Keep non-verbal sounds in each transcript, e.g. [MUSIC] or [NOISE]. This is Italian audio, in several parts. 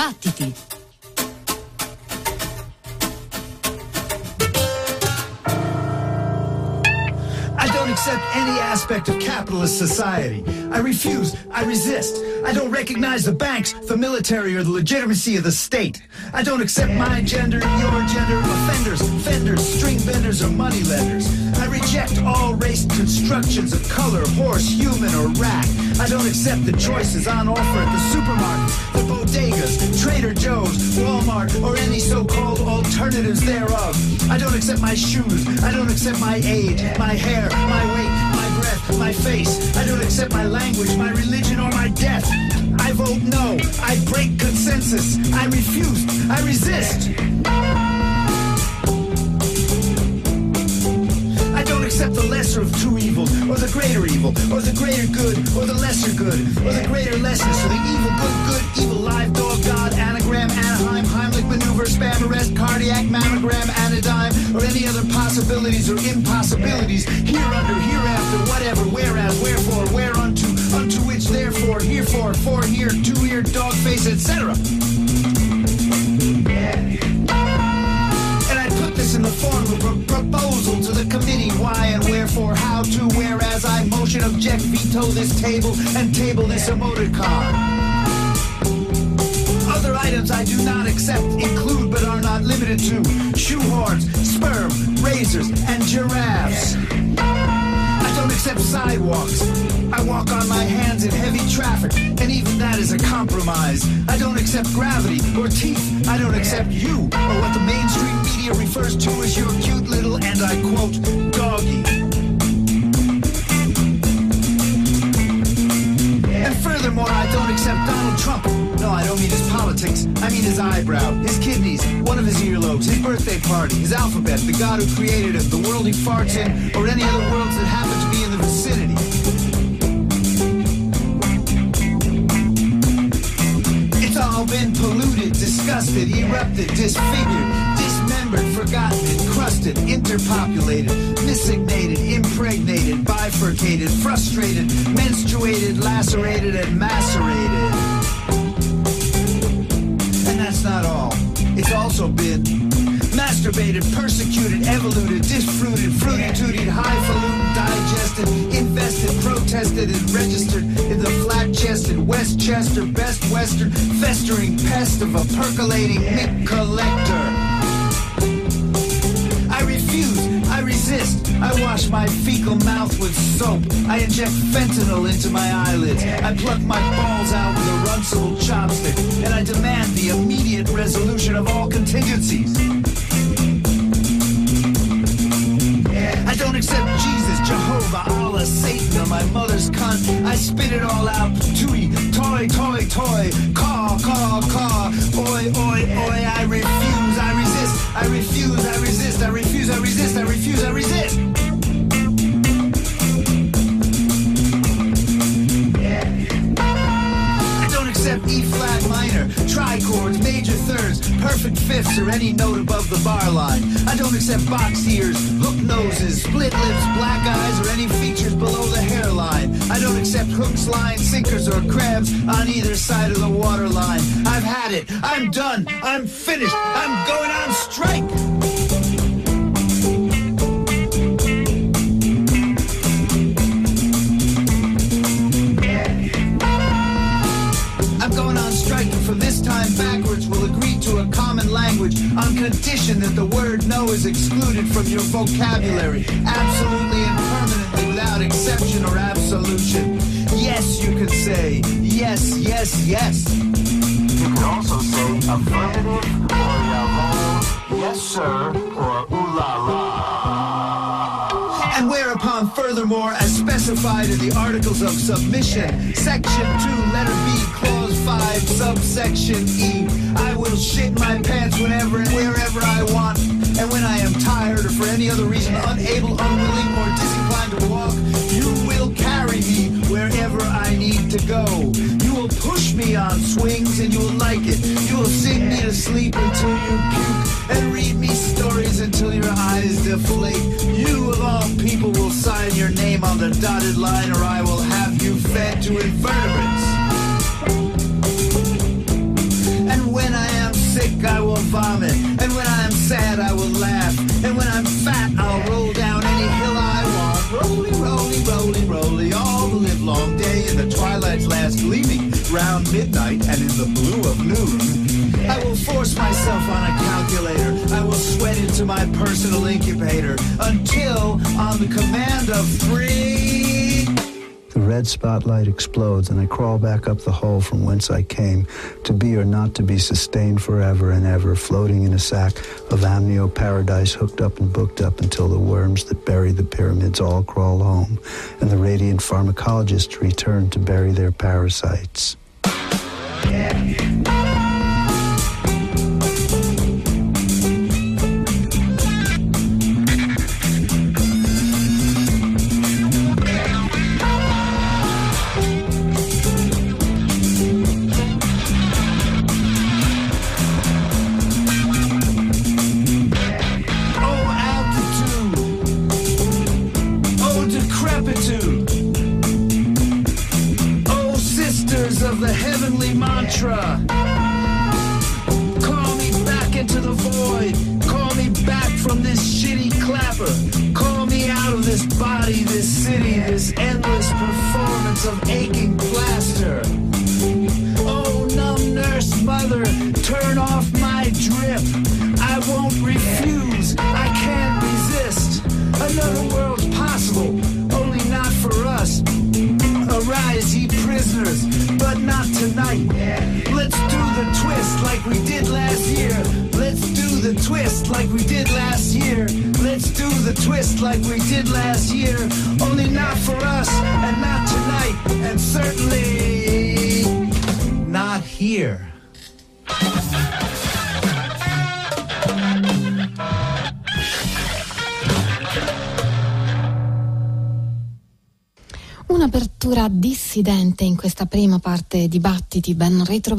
Battiti! I don't accept any aspect of capitalist society. I refuse. I resist. I don't recognize the banks, the military, or the legitimacy of the state. I don't accept my gender, your gender, offenders, fenders, string benders, or money lenders. I reject all race constructions of color, horse, human, or rat. I don't accept the choices on offer at the supermarkets, the bodegas, Trader Joe's, Walmart, or any so-called alternatives thereof. I don't accept my shoes. I don't accept my age, my hair, my weight, my breath, my face. I don't accept my language, my religion, or my death. I vote no. I break consensus. I refuse. I resist. The greater evil, or the greater good, or the lesser good, or the greater lesser. or the evil, good, good, evil, live, dog, God, anagram, Anaheim, Heimlich maneuver, spam arrest, cardiac, mammogram, anodyne, or any other possibilities or impossibilities, here under, hereafter, whatever, whereas, wherefore, whereunto, unto which, therefore, herefore, for here, to here, dog face, etc. in the form of a pro- proposal to the committee, why and wherefore, how to, whereas I motion, object, veto this table, and table this emoticon. Other items I do not accept include but are not limited to shoehorns, sperm, razors, and giraffes. I don't accept sidewalks. I walk on my hands in heavy traffic, and even that is a compromise. I don't accept gravity or teeth. I don't accept you, or what the mainstream media refers to as your cute little, and I quote, doggy. And furthermore, I don't accept Donald Trump. I don't mean his politics. I mean his eyebrow, his kidneys, one of his earlobes, his birthday party, his alphabet, the God who created him, the world he farts in, or any other worlds that happen to be in the vicinity. It's all been polluted, disgusted, erupted, disfigured, dismembered, forgotten, encrusted, interpopulated, missignated, impregnated, bifurcated, frustrated, menstruated, lacerated, and macerated. Also been masturbated, persecuted, evoluted, disfruited, fruity tooted, highfalutin, digested, invested, protested, and registered in the flat chested, Westchester, best western, festering pest of a percolating mick collector. I refuse. I. I wash my fecal mouth with soap. I inject fentanyl into my eyelids. I pluck my balls out with a runcible chopstick. And I demand the immediate resolution of all contingencies. I don't accept Jesus, Jehovah, Allah, Satan, or my mother's cunt. I spit it all out. Tui, toy, toy, toy. Caw, caw, caw. Oi, oi, oi. I refuse. I resist. I refuse. I resist. I refuse. I resist. I refuse. I resist. E flat minor, trichords, major thirds, perfect fifths, or any note above the bar line. I don't accept box ears, hook noses, split lips, black eyes, or any features below the hairline. I don't accept hooks, lines, sinkers, or crabs on either side of the waterline. I've had it. I'm done. I'm finished. I'm going on strike. Language on condition that the word no is excluded from your vocabulary, absolutely and permanently without exception or absolution. Yes, you can say yes, yes, yes. You can also say affirmative or yaho, yes sir, or ooh la la. And whereupon, furthermore, as specified in the Articles of Submission, Section 2, Letter B, 5, Subsection E, I will shit my pants whenever and wherever I want. And when I am tired or for any other reason unable, unwilling, or disinclined to walk, you will carry me wherever I need to go. You will push me on swings and you will like it. You will sing me to sleep until you puke and read me stories until your eyes deflate. You of all people will sign your name on the dotted line or I will have you fed to invertebrates. sick, I will vomit. And when I am sad, I will laugh. And when I'm fat, I'll roll down any hill I want. Roly, roly, roly, roly, all the live long day in the twilight's last gleaming, round midnight and in the blue of noon. I will force myself on a calculator. I will sweat into my personal incubator until, on the command of three red spotlight explodes and I crawl back up the hole from whence I came, to be or not to be sustained forever and ever, floating in a sack of amnio paradise hooked up and booked up until the worms that bury the pyramids all crawl home and the radiant pharmacologists return to bury their parasites. Yeah.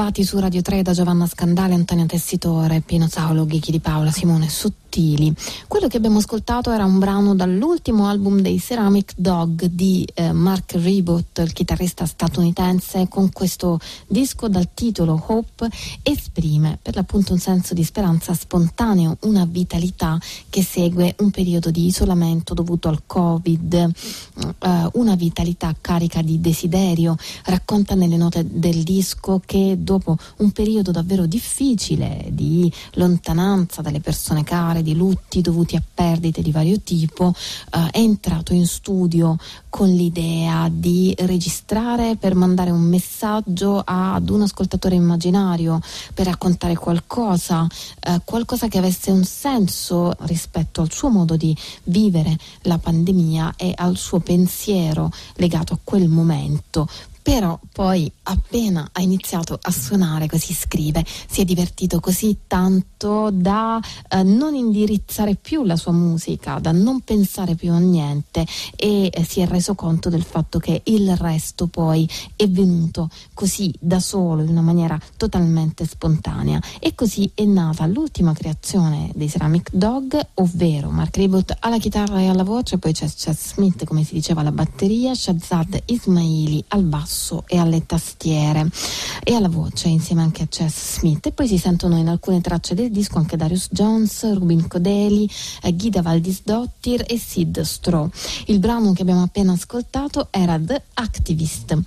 Ben ritrovati su Radio 3 da Giovanna Scandale, Antonio Tessitore, Pino Saulo, Ghichi di Paola, Simone Sottili. Quello che abbiamo ascoltato era un brano dall'ultimo album dei Ceramic Dog di eh, Mark Ribot, il chitarrista statunitense, con questo disco dal titolo Hope esprime per l'appunto un senso di speranza spontaneo, una vitalità che segue un periodo di isolamento dovuto al Covid, eh, una vitalità carica di desiderio. Racconta nelle note del disco che dopo un periodo davvero difficile di lontananza dalle persone care, di lutti dovuti a perdite di vario tipo, eh, è entrato in studio con l'idea di registrare per mandare un messaggio ad un ascoltatore immaginario, per raccontare qualcosa, eh, qualcosa che avesse un senso rispetto al suo modo di vivere la pandemia e al suo pensiero legato a quel momento. Però poi appena ha iniziato a suonare, così scrive, si è divertito così tanto da eh, non indirizzare più la sua musica, da non pensare più a niente e eh, si è reso conto del fatto che il resto poi è venuto così da solo, in una maniera totalmente spontanea. E così è nata l'ultima creazione dei Ceramic Dog, ovvero Mark Ribot alla chitarra e alla voce, poi c'è Chad Smith, come si diceva, alla batteria, Shazad Ismaili al basso e alle tastiere e alla voce insieme anche a Chess Smith e poi si sentono in alcune tracce del disco anche Darius Jones, Rubin Codeli, eh, Ghida Valdis Dottir e Sid Straw. Il brano che abbiamo appena ascoltato era The Activist.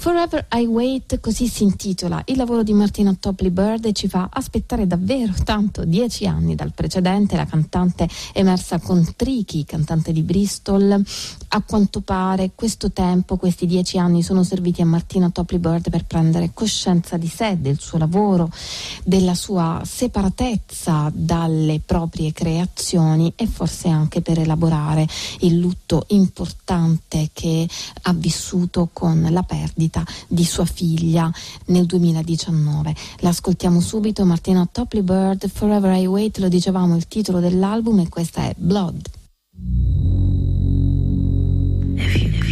Forever I Wait, così si intitola il lavoro di Martina Topley Bird e ci fa aspettare davvero tanto, dieci anni dal precedente, la cantante emersa con Tricky, cantante di Bristol. A quanto pare questo tempo, questi dieci anni sono serviti a Martina Topley Bird per prendere coscienza di sé, del suo lavoro, della sua separatezza dalle proprie creazioni e forse anche per elaborare il lutto importante che ha vissuto con la perdita di sua figlia nel 2019. L'ascoltiamo subito, Martina Topley Bird, Forever I Wait, lo dicevamo il titolo dell'album e questa è Blood. If you, if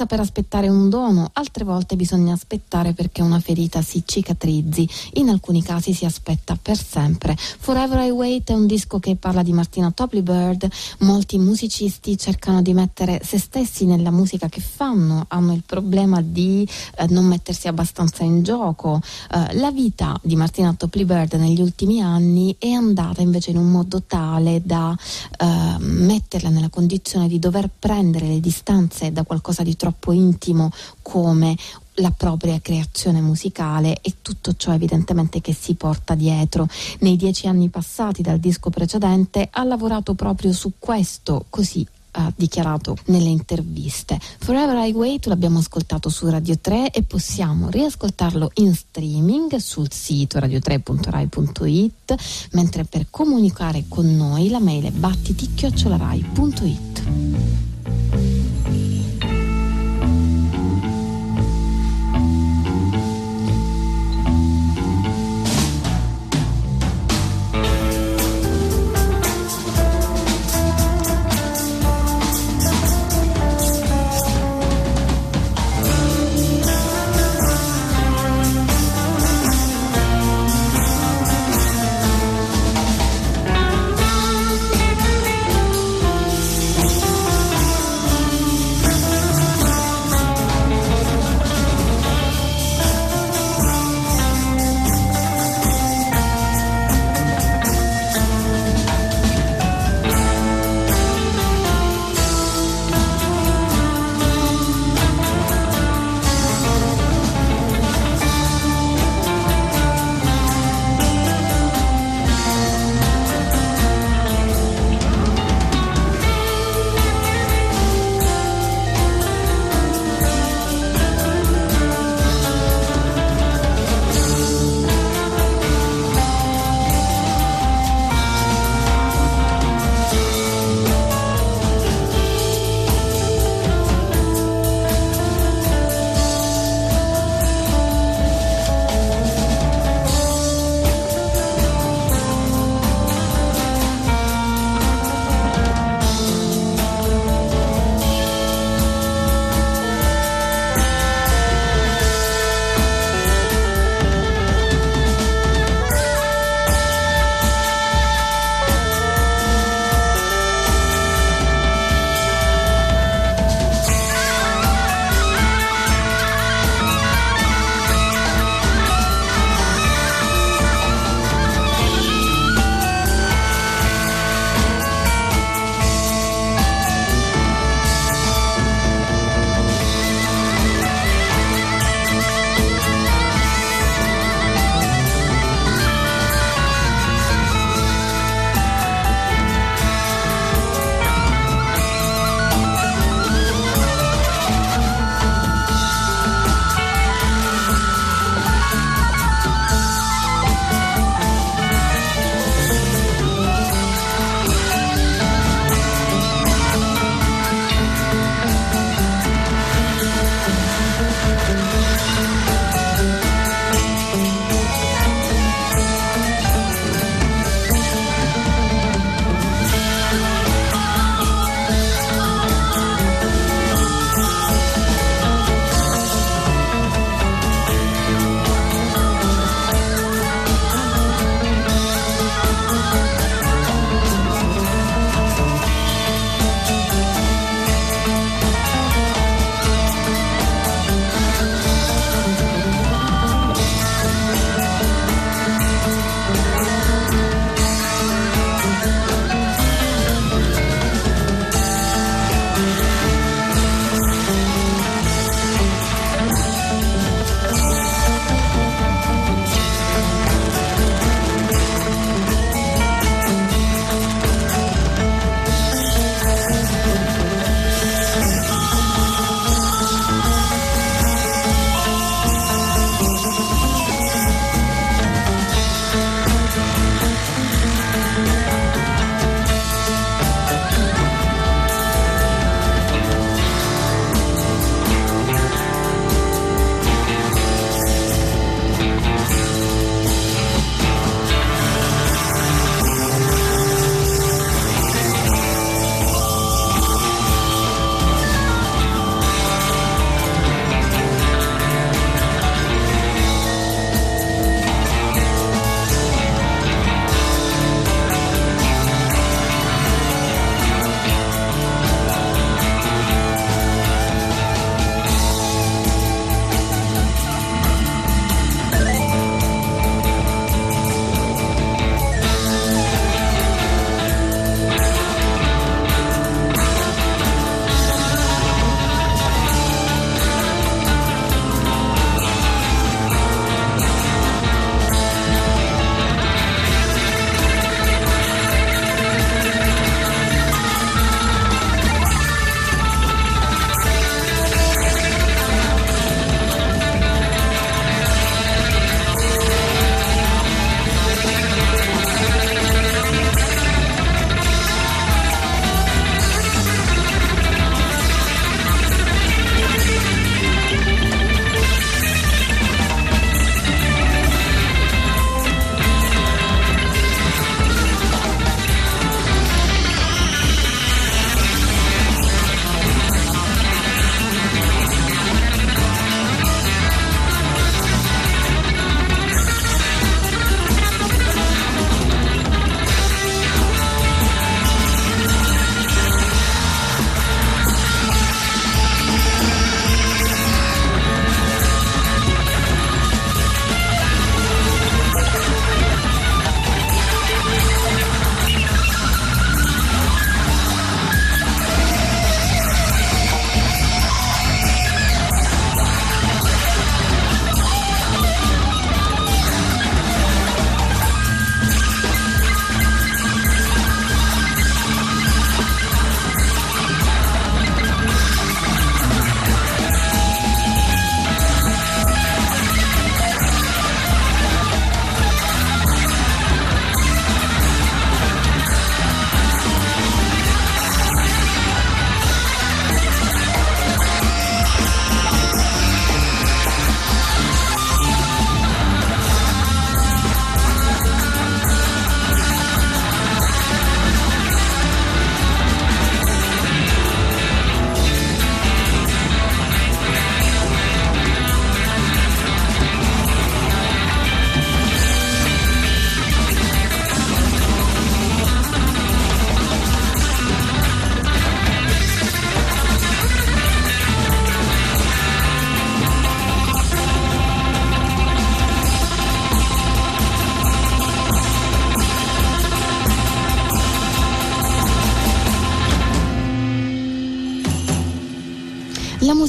saper aspettare un dono, altre volte bisogna aspettare perché una ferita si cicatrizzi, in alcuni casi si aspetta per sempre. Forever I Wait è un disco che parla di Martina Topley Bird, molti musicisti cercano di mettere se stessi nella musica che fanno, hanno il problema di eh, non mettersi abbastanza in gioco. Eh, la vita di Martina Topley Bird negli ultimi anni è andata invece in un modo tale da eh, metterla nella condizione di dover prendere le distanze da qualcosa di troppo intimo come la propria creazione musicale e tutto ciò evidentemente che si porta dietro. Nei dieci anni passati dal disco precedente ha lavorato proprio su questo, così ha dichiarato nelle interviste. Forever I Wait l'abbiamo ascoltato su Radio 3 e possiamo riascoltarlo in streaming sul sito radio3.rai.it, mentre per comunicare con noi la mail è battiti-rai.it.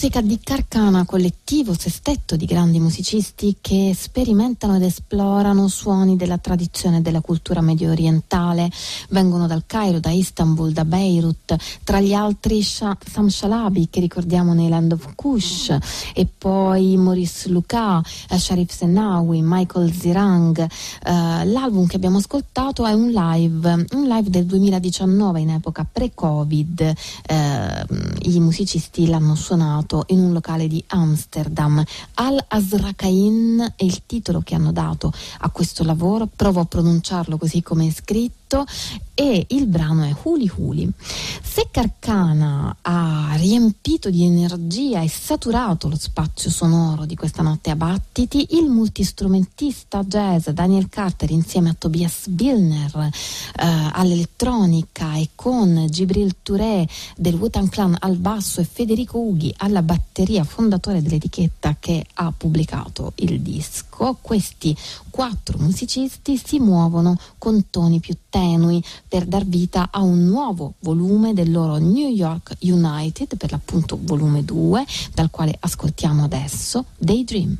musica di Carcana, collettivo sestetto di grandi musicisti che sperimentano ed esplorano suoni della tradizione della cultura medio orientale. Vengono dal Cairo, da Istanbul, da Beirut, tra gli altri Sam Shalabi che ricordiamo nei Land of Kush e poi Maurice Luca, eh, Sharif Senawi, Michael Zirang. Uh, l'album che abbiamo ascoltato è un live, un live del 2019 in epoca pre-Covid. Uh, I musicisti l'hanno suonato in un locale di Amsterdam. Al-Azrakain è il titolo che hanno dato a questo lavoro, provo a pronunciarlo così come è scritto e il brano è Huli Huli. Se Carcana ha riempito di energia e saturato lo spazio sonoro di questa notte a battiti, il multistrumentista jazz Daniel Carter insieme a Tobias Billner eh, all'elettronica e con Gibril Touré del Wutan Clan al basso e Federico Ughi alla batteria, fondatore dell'etichetta che ha pubblicato il disco, questi quattro musicisti si muovono con toni più tenui per dar vita a un nuovo volume del loro New York United, per l'appunto volume 2, dal quale ascoltiamo adesso Daydream.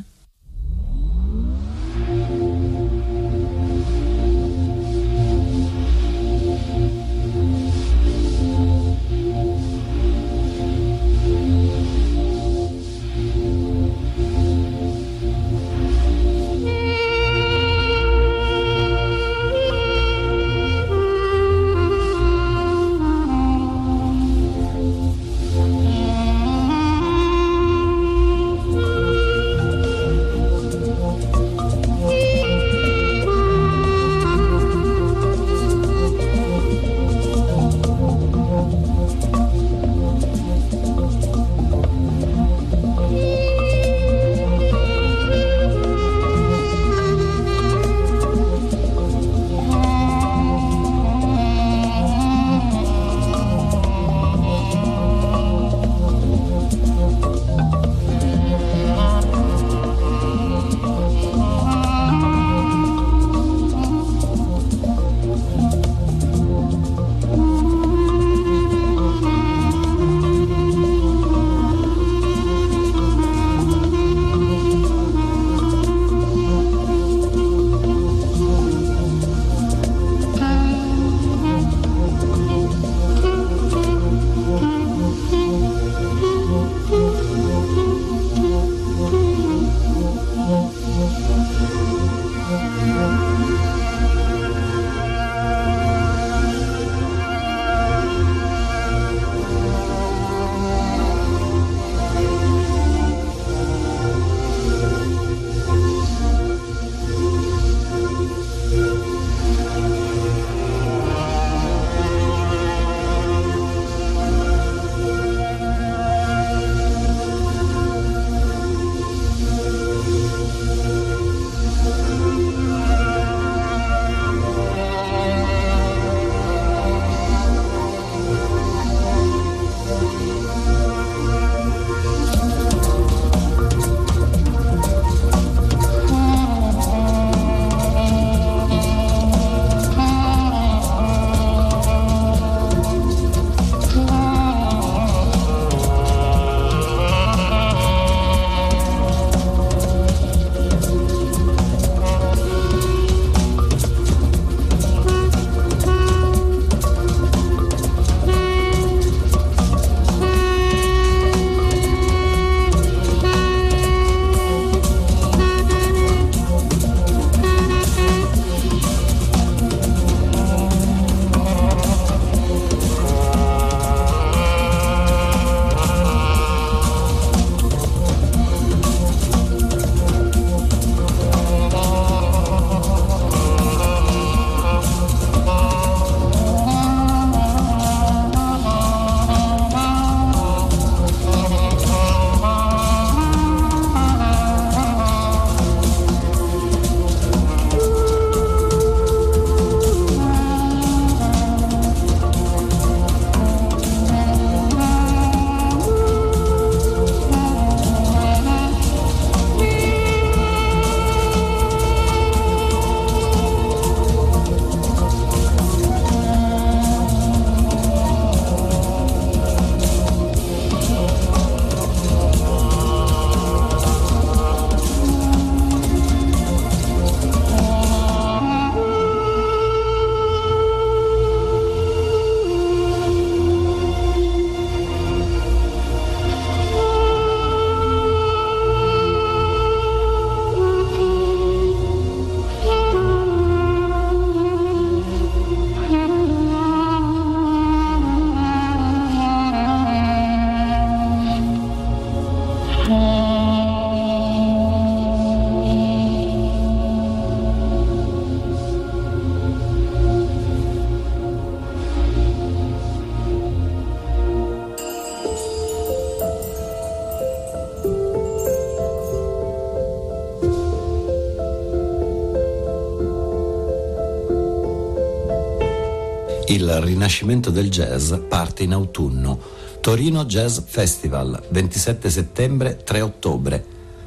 Rinascimento del jazz parte in autunno. Torino Jazz Festival, 27 settembre, 3 ottobre.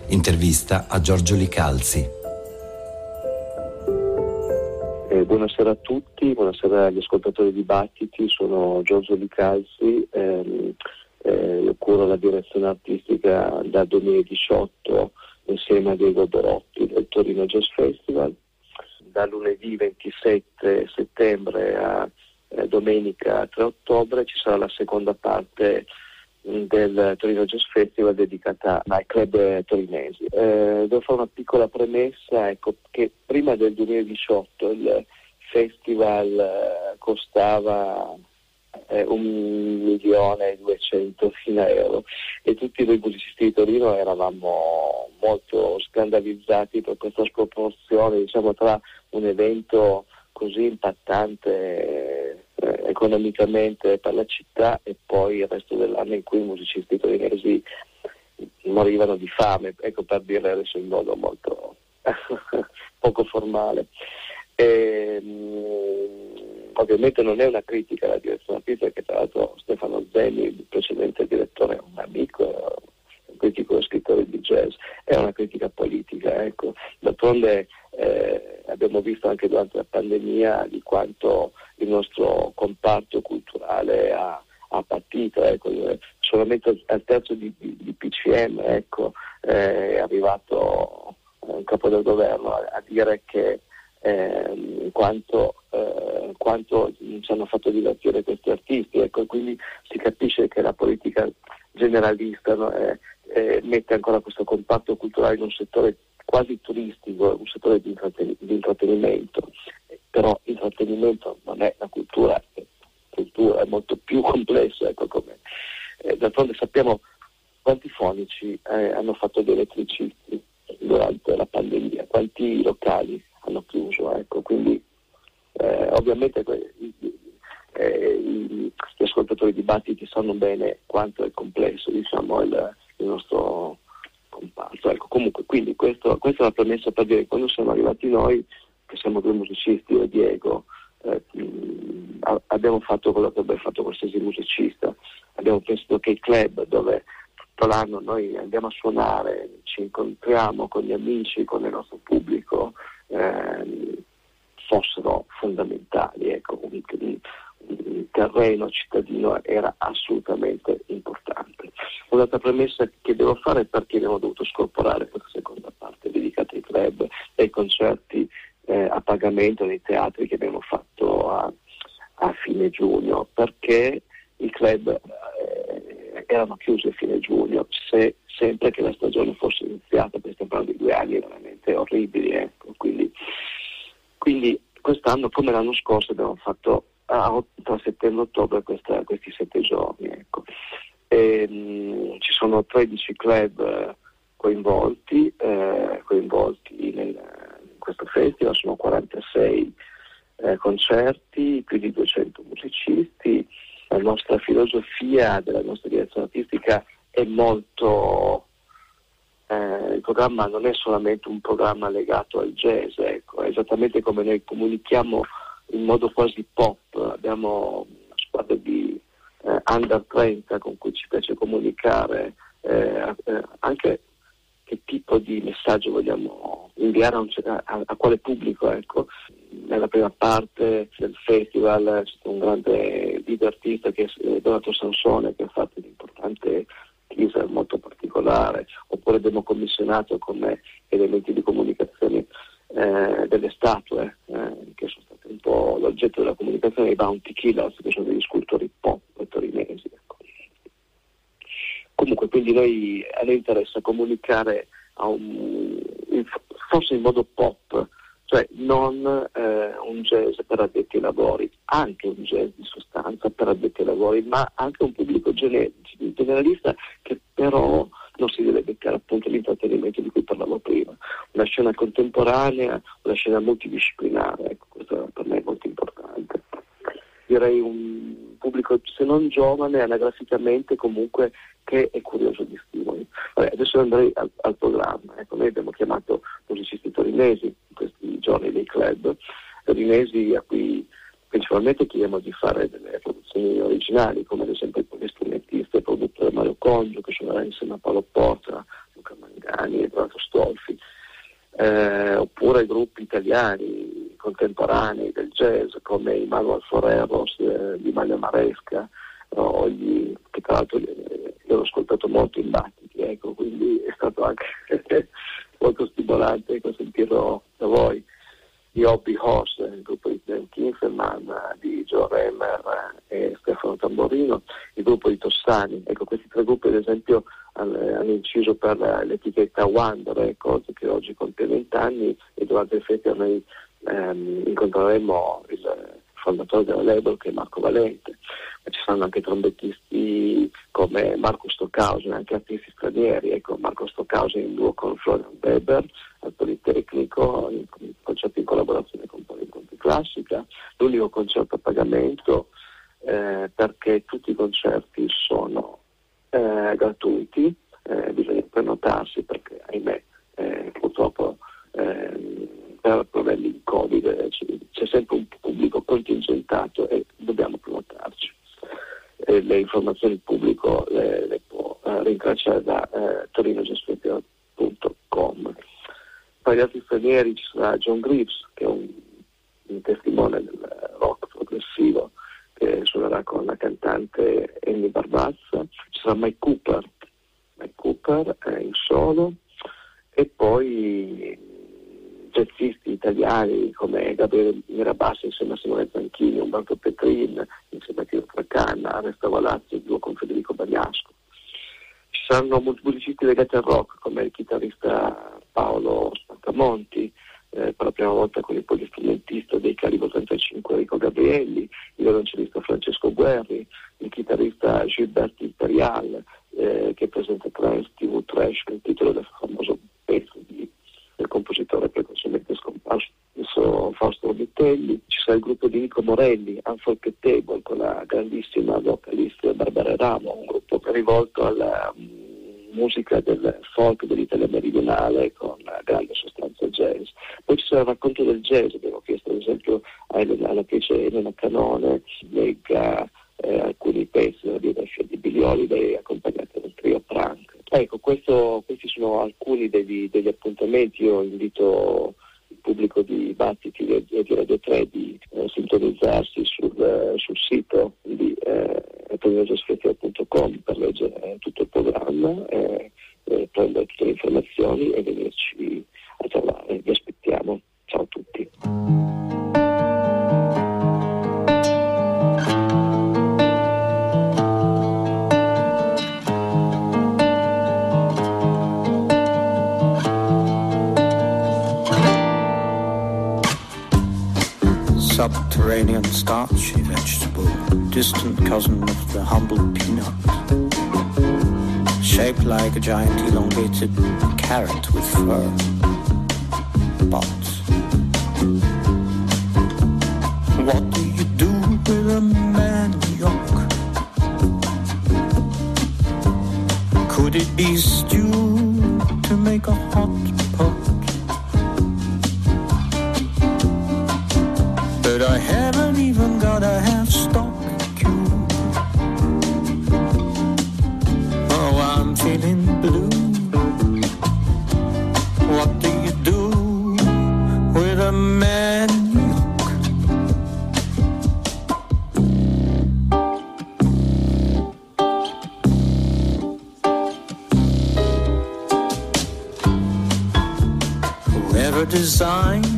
Intervista a Giorgio Licalzi. Eh, buonasera a tutti, buonasera agli ascoltatori di Battiti, sono Giorgio Licalzi, ehm, eh, curo la direzione artistica dal 2018 insieme a Diego Borotti del Torino Jazz Festival. Da lunedì 27 settembre a eh, domenica 3 ottobre ci sarà la seconda parte mm, del Torino Jazz Festival dedicata ai club torinesi. Eh, devo fare una piccola premessa, ecco, che prima del 2018 il festival eh, costava eh, un milione e duecentomila euro e tutti noi musicisti di Torino eravamo molto scandalizzati per questa sproporzione diciamo, tra un evento così impattante eh, economicamente per la città e poi il resto dell'anno in cui i musicisti torinesi morivano di fame, ecco per dirle adesso in modo molto [LAUGHS] poco formale. E, mh, mm, ovviamente non è una critica alla direzione artistica, che tra l'altro Stefano Zeni, il precedente direttore, è un amico, critico scrittore di jazz, è una critica politica. Ecco. D'altronde eh, abbiamo visto anche durante la pandemia di quanto il nostro comparto culturale ha, ha patito, ecco, solamente al terzo di, di, di PCM ecco, eh, è arrivato un capo del governo a, a dire che eh, quanto, quanto, ci hanno fatto divertire questi artisti, ecco, quindi si capisce che la politica generalista no, eh, eh, mette ancora questo comparto culturale in un settore quasi turistico, un settore di, intratten- di intrattenimento, però intrattenimento non è la cultura, è, cultura è molto più [LAUGHS] complesso, ecco come. Eh, d'altronde sappiamo quanti fonici eh, hanno fatto gli elettricisti durante la pandemia, quanti locali hanno chiuso, ecco, quindi eh, ovviamente eh, gli ascoltatori di Battiti sanno bene quanto è complesso diciamo, il, il nostro comparto. Ecco, comunque, quindi questo, questa è la premessa per dire che quando siamo arrivati noi, che siamo due musicisti, io e Diego, eh, mh, abbiamo fatto quello che avrebbe fatto qualsiasi musicista, abbiamo pensato che i club dove tutto l'anno noi andiamo a suonare, ci incontriamo con gli amici, con il nostro pubblico, eh, fossero fondamentali. Ecco, un, un terreno cittadino era assolutamente importante. Un'altra premessa che devo fare è perché abbiamo dovuto scorporare questa seconda parte dedicata ai club e ai concerti eh, a pagamento nei teatri che abbiamo fatto a, a fine giugno, perché i club eh, erano chiusi a fine giugno, se, sempre che la stagione fosse iniziata, perché stiamo parlando di due anni veramente orribili, ecco. quindi, quindi quest'anno come l'anno scorso abbiamo fatto a, tra e ottobre questa, questi sette giorni. Ecco. E, mh, ci sono 13 club eh, coinvolti, eh, coinvolti nel, in questo festival, sono 46 eh, concerti, più di 200 musicisti. La nostra filosofia della nostra direzione artistica è molto eh, il programma non è solamente un programma legato al jazz, ecco, è esattamente come noi comunichiamo in modo quasi pop, abbiamo una squadra di eh, under 30 con cui ci piace comunicare eh, eh, anche che tipo di messaggio vogliamo inviare a, a, a quale pubblico. Ecco. Nella prima parte del festival c'è stato un grande leader artista che è Donato Sansone che ha fatto un importante teaser molto particolare, oppure abbiamo commissionato come elementi di comunicazione eh, delle statue eh, che sono un po' l'oggetto della comunicazione dei Bounty Killers, che sono degli scultori pop torinesi. Ecco. Comunque, quindi noi, a noi interessa comunicare un, forse in modo pop, cioè non eh, un jazz per addetti ai lavori, anche un jazz di sostanza per addetti ai lavori, ma anche un pubblico generalista che però non si deve beccare appunto l'intrattenimento di cui parlavo prima. Una scena contemporanea, una scena multidisciplinare, ecco, questo per me è molto importante. Direi un pubblico, se non giovane, anagraficamente comunque che è curioso di stimoli. Vabbè, adesso andrei al, al programma. Ecco, noi abbiamo chiamato musicisti torinesi in questi giorni dei club, torinesi a cui principalmente chiediamo di fare delle produzioni originali, come ad esempio il strumentista e produttore Mario Congio, che suonerà insieme a Paolo Porta, Luca Mangani, Edoardo Stolfi, eh, oppure gruppi italiani contemporanei del jazz come i Manuel Foreros eh, di Maglia Maresca, no, gli, che tra l'altro io l'ho ascoltato molto in battiti, ecco, quindi è stato anche [LAUGHS] molto stimolante sentirlo da voi di Hobby Horse, il gruppo di Dan Kinselman, di Joe Remmer e Stefano Tamborino, il gruppo di Tossani. Ecco, questi tre gruppi ad esempio hanno inciso per l'etichetta Wander Records che oggi compie 20 anni e durante il festival noi ehm, incontreremo il fondatore della label che è Marco Valente, ma ci saranno anche trombettisti come Marco Stockhausen, anche artisti stranieri, ecco Marco Stockhausen in duo con Florian Weber al Politecnico, in, concerto in collaborazione con Policonti Classica, l'unico concerto a pagamento eh, perché tutti i concerti sono eh, gratuiti, eh, bisogna prenotarsi perché ahimè eh, purtroppo ehm, per problemi di Covid c'è sempre un pubblico contingentato e dobbiamo prenotarci. le informazioni il pubblico le, le può eh, rintracciare da eh, torinogespettio.com. Tra gli altri stranieri ci sarà John Greaves, che è un, un testimone del rock progressivo, che suonerà con la cantante Amy Barbazza. Ci sarà Mike Cooper, Mike Cooper è in solo, e poi jazzisti italiani come Gabriele Mirabassi insieme a Simone Zanchini, Umberto Petrin, insieme a Tino Tracanna, Resta Valazzi, duo con Federico Bagnasco. Ci saranno molti musicisti legati al rock come il chitarrista Paolo Spantamonti, eh, per la prima volta con il polistrumentista dei Calibro 35 Enrico Gabrielli, il violoncellista Francesco Guerri, il chitarrista Gilberto Imperial, eh, che presenta Trans TV Trash, è il titolo del famoso pezzo di, del compositore precocemente scomparso Fausto Vitelli. Ci sarà il gruppo di Nico Morelli, Unfolk Table, con la grandissima vocalista Barbara Ramo, un gruppo rivolto alla um, musica del folk dell'Italia meridionale con grande sostanza jazz. Poi ci sarà il racconto del jazz, abbiamo chiesto ad esempio all'attrice Elena Canone, legga eh, alcuni pezzi della biografia di Billy Holiday accompagnata dal trio Prank. Ecco, questo, questi sono alcuni degli, degli appuntamenti, io invito il pubblico di Battiti e di Radio 3 di eh, sintonizzarsi sul, eh, sul, sito di eh, per leggere tutto il programma, eh, prendere tutte le informazioni e venirci a trovare. Vi aspettiamo. Ciao a tutti. Subterranean starchy vegetable, distant cousin of the humble peanut. Shaped like a giant elongated carrot with fur. But what do you do with a manioc? Could it be stewed to make a hot pot? sign.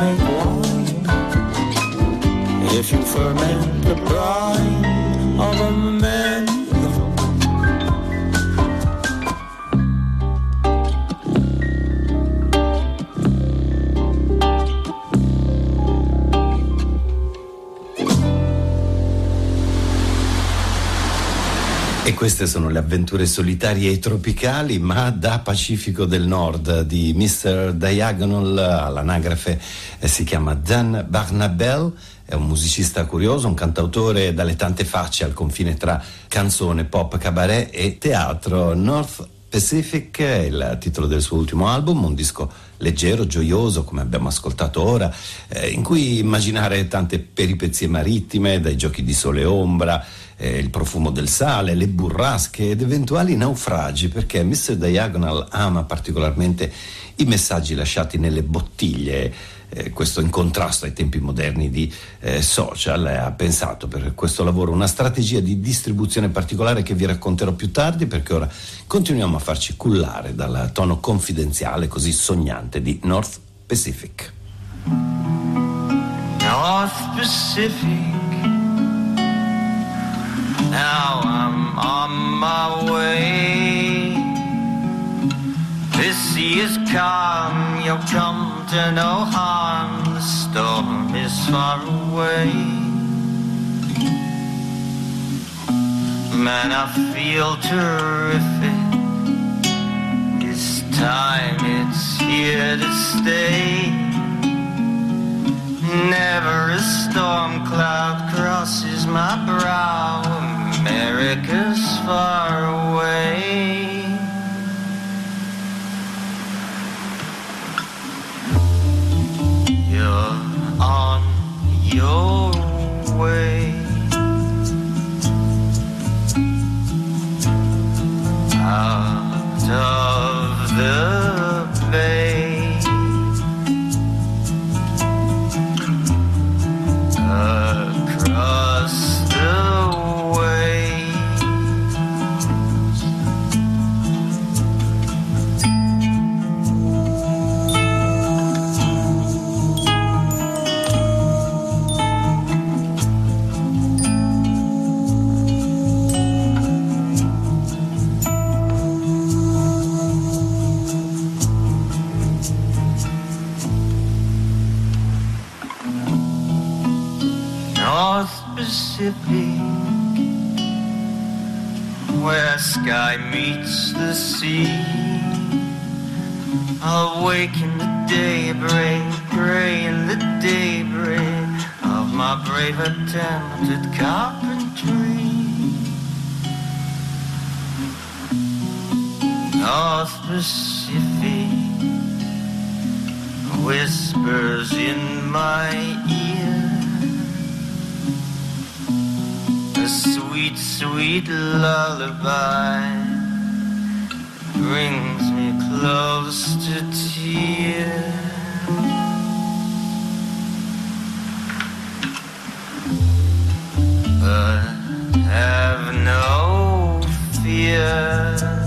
Make wine if you ferment the brine queste sono le avventure solitarie e tropicali, ma da Pacifico del Nord di Mr. Diagonal, all'anagrafe eh, si chiama Dan Barnabel, è un musicista curioso, un cantautore dalle tante facce al confine tra canzone, pop, cabaret e teatro. North Pacific è il titolo del suo ultimo album, un disco leggero, gioioso, come abbiamo ascoltato ora, eh, in cui immaginare tante peripezie marittime, dai giochi di sole e ombra, eh, il profumo del sale, le burrasche ed eventuali naufragi, perché Mr. Diagonal ama particolarmente i messaggi lasciati nelle bottiglie. Eh, questo in contrasto ai tempi moderni di eh, social, e ha pensato per questo lavoro una strategia di distribuzione particolare che vi racconterò più tardi perché ora continuiamo a farci cullare dal tono confidenziale così sognante di North Pacific. North Pacific. Now I'm on my way. The sea is calm, you'll come to no harm. The storm is far away. Man, I feel terrific. This time it's here to stay. Never a storm cloud crosses my brow. America's far away. You're on your way. Out of the bay. Pacific, where sky meets the sea. I'll wake in the daybreak, pray in the daybreak of my brave attempt at carpentry. North Pacific whispers in my ear sweet, sweet lullaby brings me close to tears. But have no fear.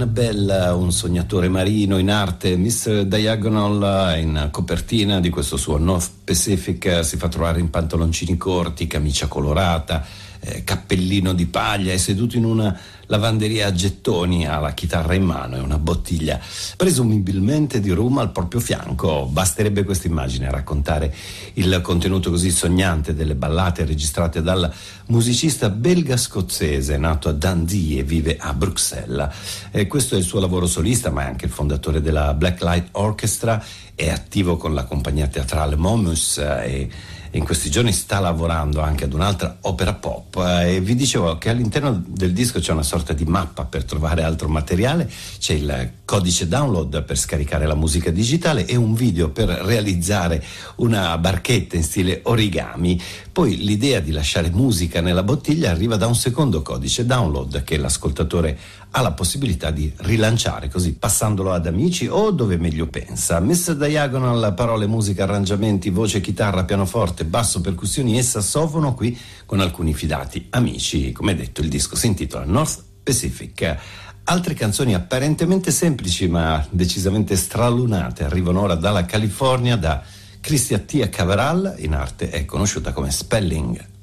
Dan Barnabella, un sognatore marino in arte, Mr. Diagonal in copertina di questo suo North Pacific si fa trovare in pantaloncini corti, camicia colorata, eh, cappellino di paglia, è seduto in una lavanderia a gettoni, ha la chitarra in mano e una bottiglia presumibilmente di rum al proprio fianco. Basterebbe questa immagine a raccontare il contenuto così sognante delle ballate registrate dal musicista belga-scozzese nato a Dundee e vive a Bruxelles. Eh, questo è il suo lavoro solista, ma è anche il fondatore della Blacklight Orchestra, è attivo con la compagnia teatrale Momus eh, e in questi giorni sta lavorando anche ad un'altra opera pop eh, e vi dicevo che all'interno del disco c'è una sorta di mappa per trovare altro materiale, c'è il codice download per scaricare la musica digitale e un video per realizzare una barchetta in stile origami. Poi l'idea di lasciare musica nella bottiglia arriva da un secondo codice download che l'ascoltatore ha la possibilità di rilanciare così passandolo ad amici o dove meglio pensa. Mr. Diagonal, parole, musica, arrangiamenti, voce, chitarra, pianoforte, basso, percussioni e sassofono qui con alcuni fidati amici. Come detto il disco si intitola North Pacific. Altre canzoni apparentemente semplici ma decisamente stralunate arrivano ora dalla California da Christia Tia Caveral, in arte è conosciuta come Spelling.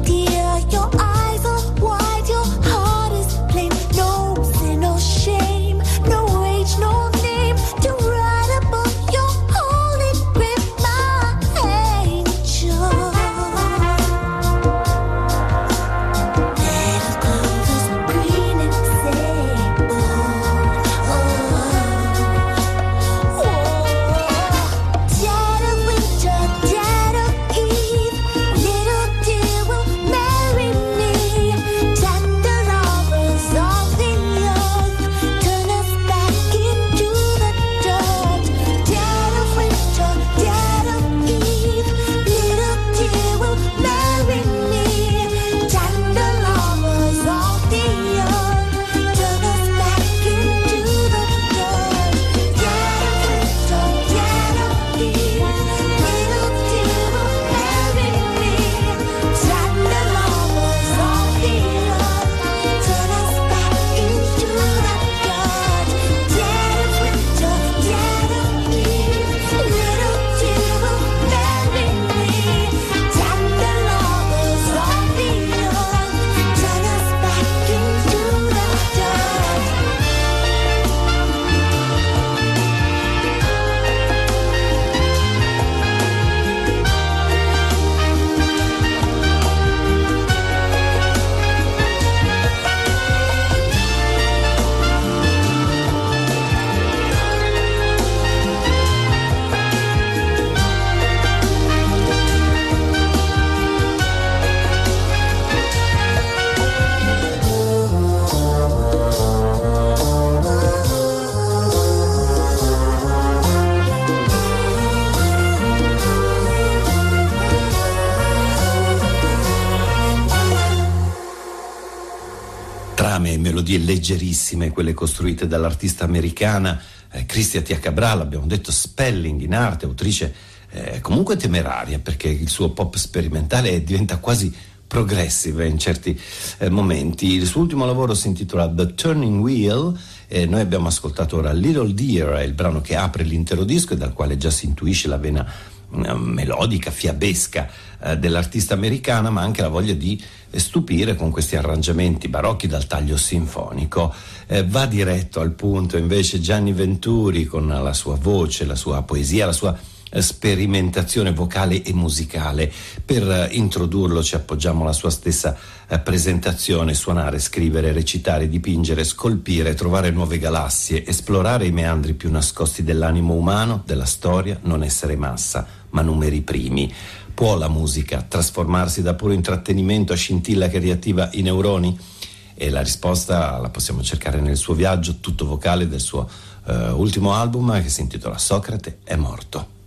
ti melodie leggerissime, quelle costruite dall'artista americana eh, Cristia Tia Cabral, abbiamo detto spelling in arte, autrice eh, comunque temeraria perché il suo pop sperimentale diventa quasi progressive in certi eh, momenti. Il suo ultimo lavoro si intitola The Turning Wheel e noi abbiamo ascoltato ora Little Deer, il brano che apre l'intero disco e dal quale già si intuisce la vena eh, melodica, fiabesca eh, dell'artista americana, ma anche la voglia di stupire con questi arrangiamenti barocchi dal taglio sinfonico. Eh, va diretto al punto invece Gianni Venturi con la sua voce, la sua poesia, la sua sperimentazione vocale e musicale. Per eh, introdurlo ci appoggiamo alla sua stessa eh, presentazione, suonare, scrivere, recitare, dipingere, scolpire, trovare nuove galassie, esplorare i meandri più nascosti dell'animo umano, della storia, non essere massa, ma numeri primi. Può la musica trasformarsi da puro intrattenimento a scintilla che riattiva i neuroni? E la risposta la possiamo cercare nel suo viaggio tutto vocale del suo uh, ultimo album che si intitola Socrate è morto.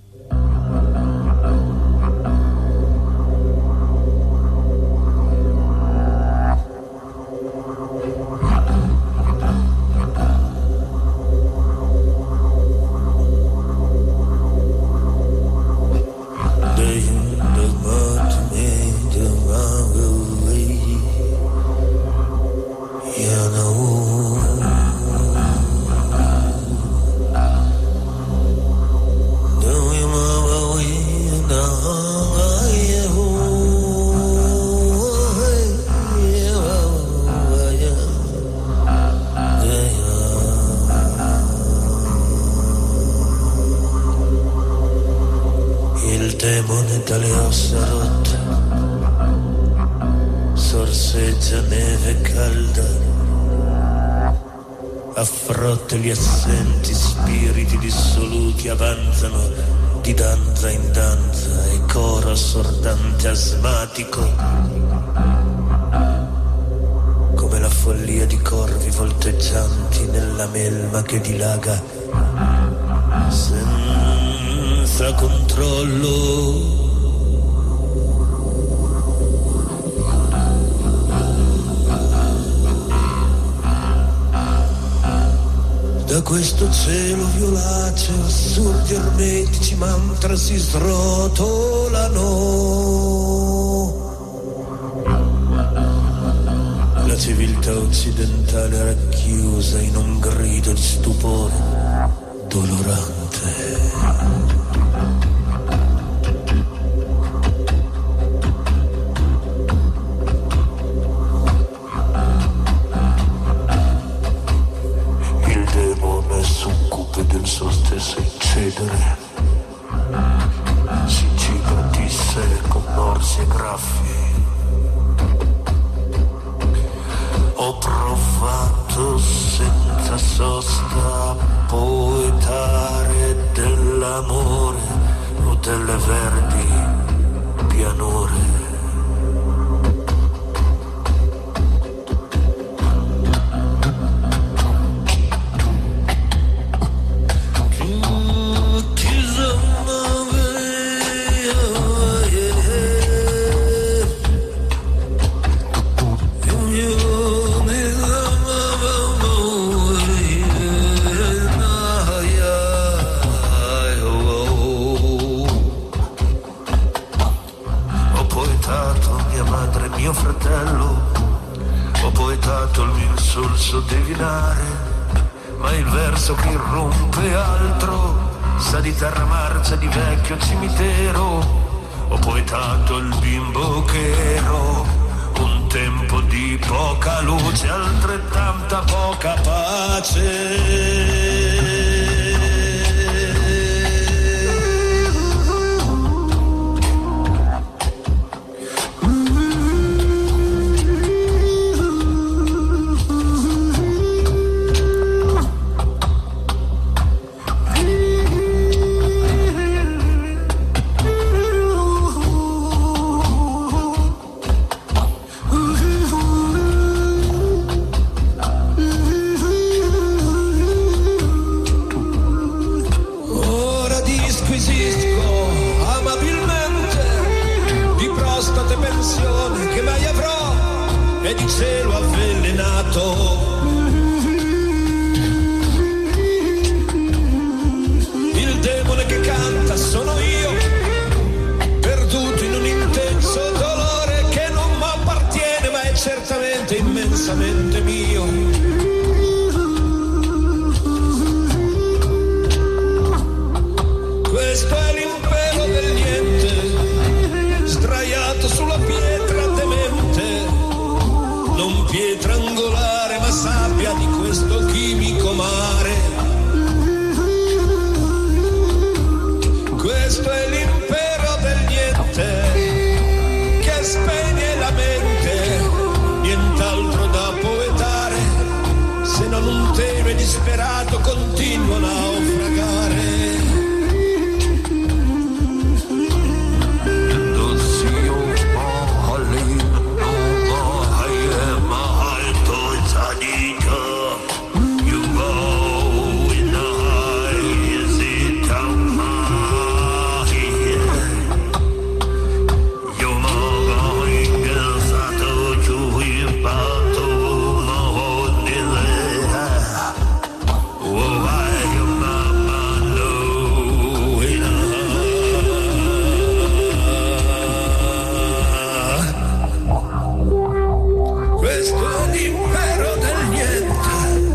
Questo l'impero del niente,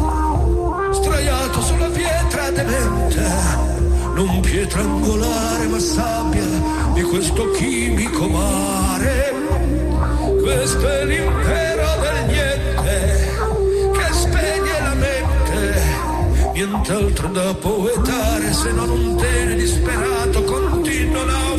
straiato sulla pietra demente, non pietra angolare ma sabbia di questo chimico mare. Questo è l'impero del niente che spegne la mente, nient'altro da poetare se non un tene disperato continua a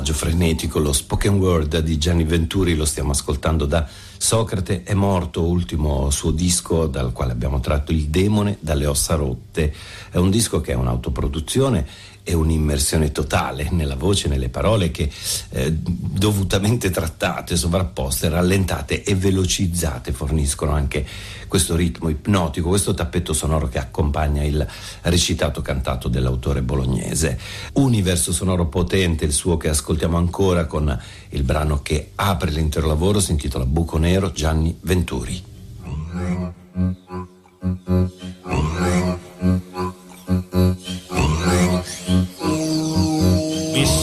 Montaggio frenetico, lo spoken word di Gianni Venturi, lo stiamo ascoltando da Socrate è morto, ultimo suo disco dal quale abbiamo tratto Il demone dalle ossa rotte. È un disco che è un'autoproduzione e un'immersione totale nella voce, nelle parole che eh, dovutamente trattate, sovrapposte, rallentate e velocizzate forniscono anche questo ritmo ipnotico, questo tappetto sonoro che accompagna il recitato cantato dell'autore bolognese. Universo sonoro potente, il suo che ascoltiamo ancora con il brano che apre l'intero lavoro, si intitola Buco Nero Gianni Venturi. Mi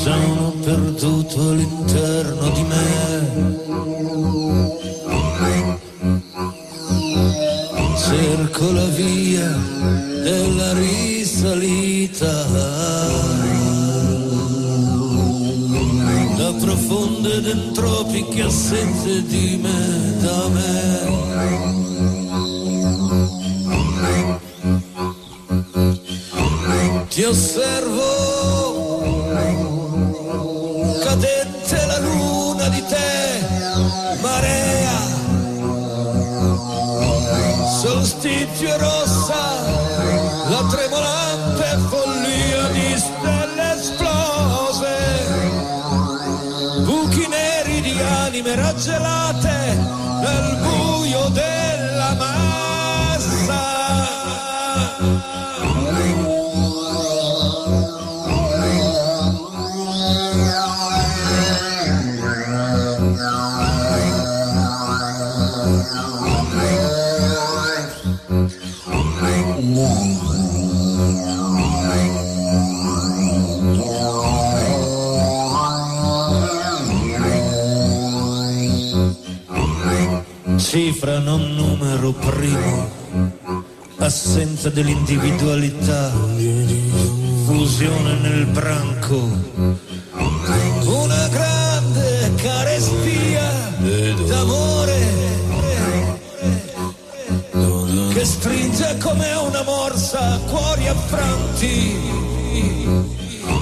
sono perduto all'interno di me. Cerco la via della risalita. Da profonde ed entropiche assenze di me, da me. Ti osservo Cifra non numero primo, assenza dell'individualità, fusione nel branco, una grande carestia d'amore che stringe come una morsa cuori affranti.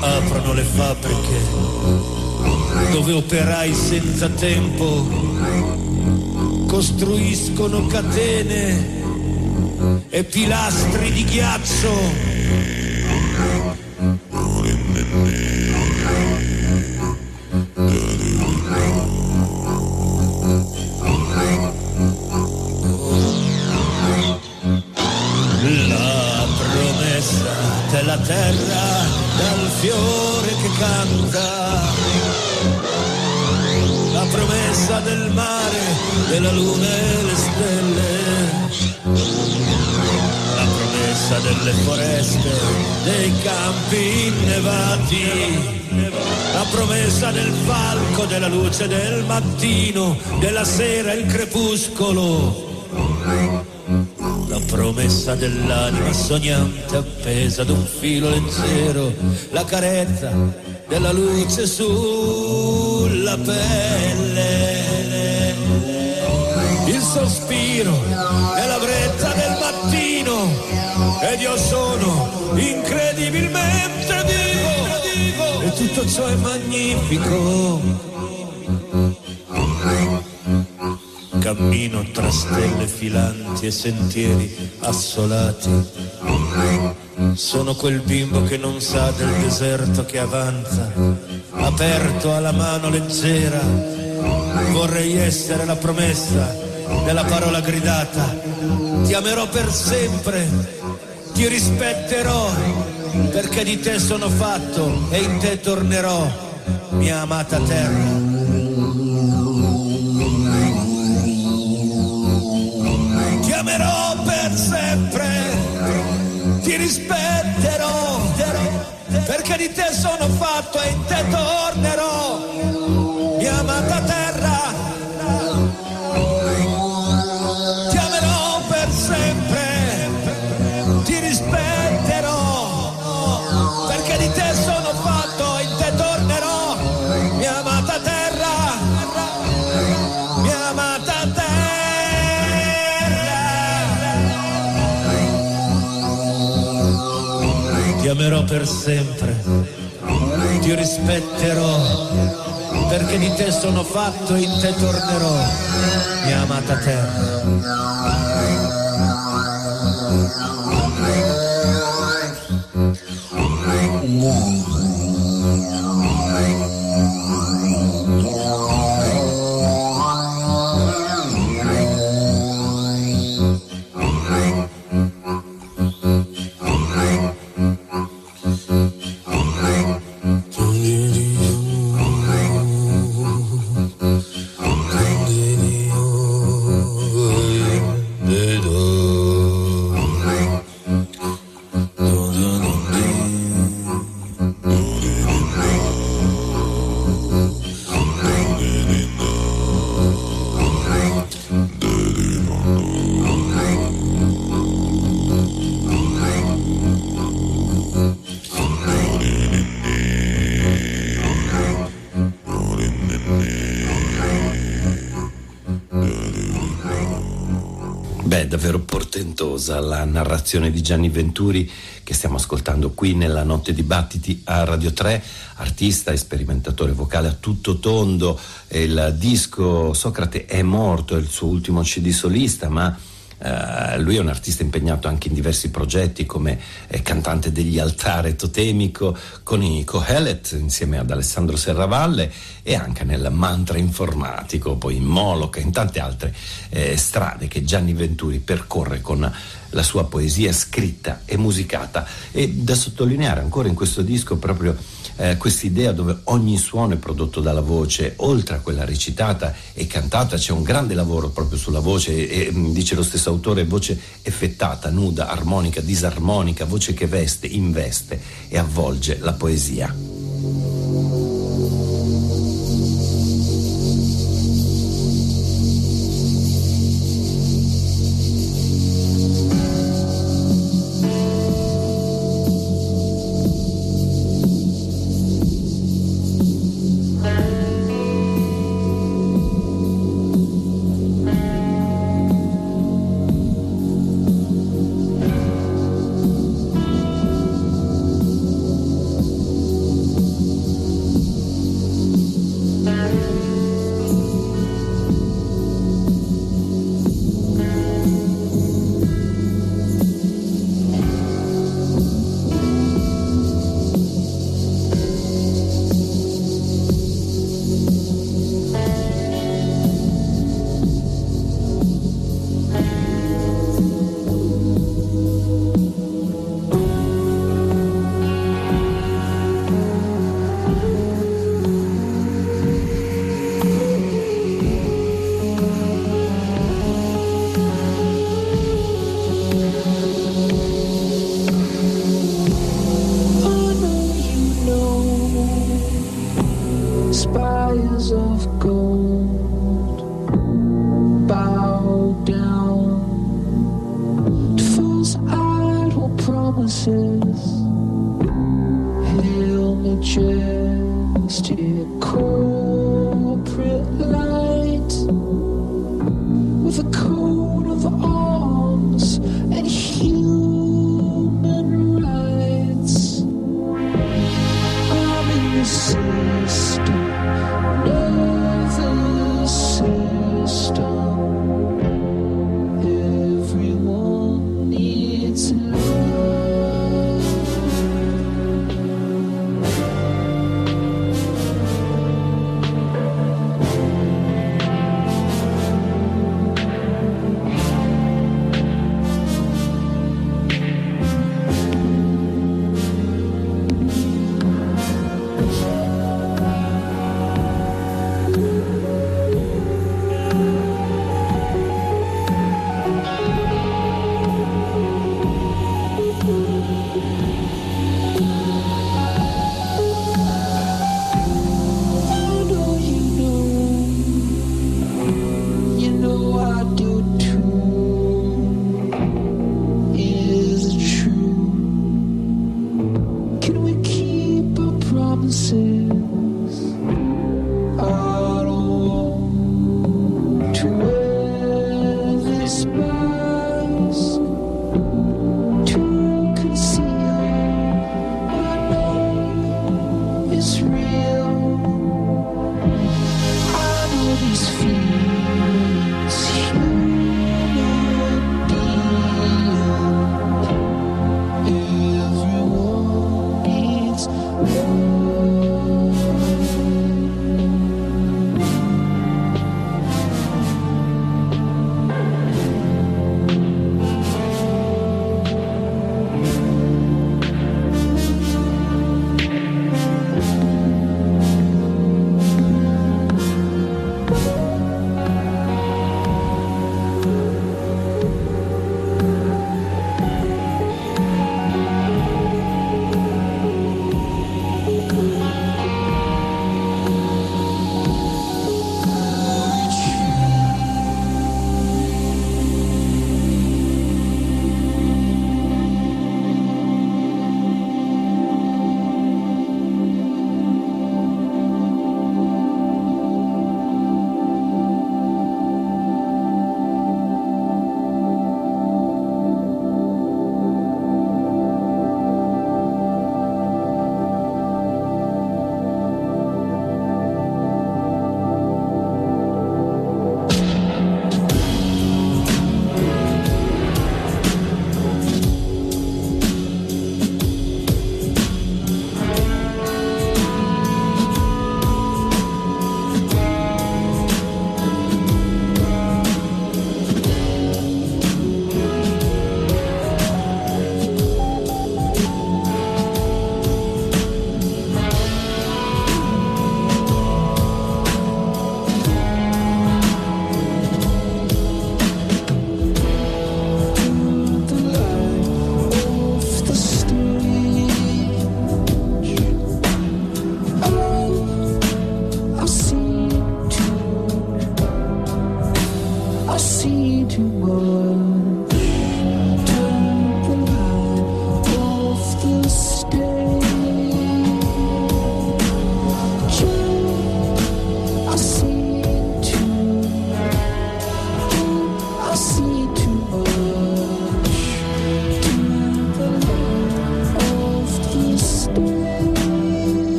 Aprono le fabbriche dove operai senza tempo costruiscono catene e pilastri di ghiaccio. Delle foreste, dei campi innevati. La promessa del falco, della luce del mattino, della sera il crepuscolo. La promessa dell'anima sognante appesa ad un filo leggero, la carezza della luce sulla pelle. Il sospiro tutto ciò è magnifico. Cammino tra stelle filanti e sentieri assolati. Sono quel bimbo che non sa del deserto che avanza, aperto alla mano leggera. Vorrei essere la promessa della parola gridata. Ti amerò per sempre, ti rispetterò, perché di te sono fatto e in te tornerò, mia amata terra. Ti amerò per sempre, ti rispetterò, perché di te sono fatto e in te tornerò, per sempre, ti rispetterò, perché di te sono fatto e in te tornerò, mia amata terra. Narrazione di Gianni Venturi che stiamo ascoltando qui nella Notte Dibattiti a Radio 3, artista e sperimentatore vocale a tutto tondo. Il disco Socrate è morto, è il suo ultimo CD solista, ma eh, lui è un artista impegnato anche in diversi progetti come eh, cantante degli altare totemico con i Cohelet insieme ad Alessandro Serravalle e anche nel mantra informatico, poi in Moloch e in tante altre eh, strade che Gianni Venturi percorre con la sua poesia scritta e musicata. E da sottolineare ancora in questo disco proprio eh, quest'idea dove ogni suono è prodotto dalla voce, oltre a quella recitata e cantata, c'è un grande lavoro proprio sulla voce, e, e, dice lo stesso autore, voce effettata, nuda, armonica, disarmonica, voce che veste, investe e avvolge la poesia.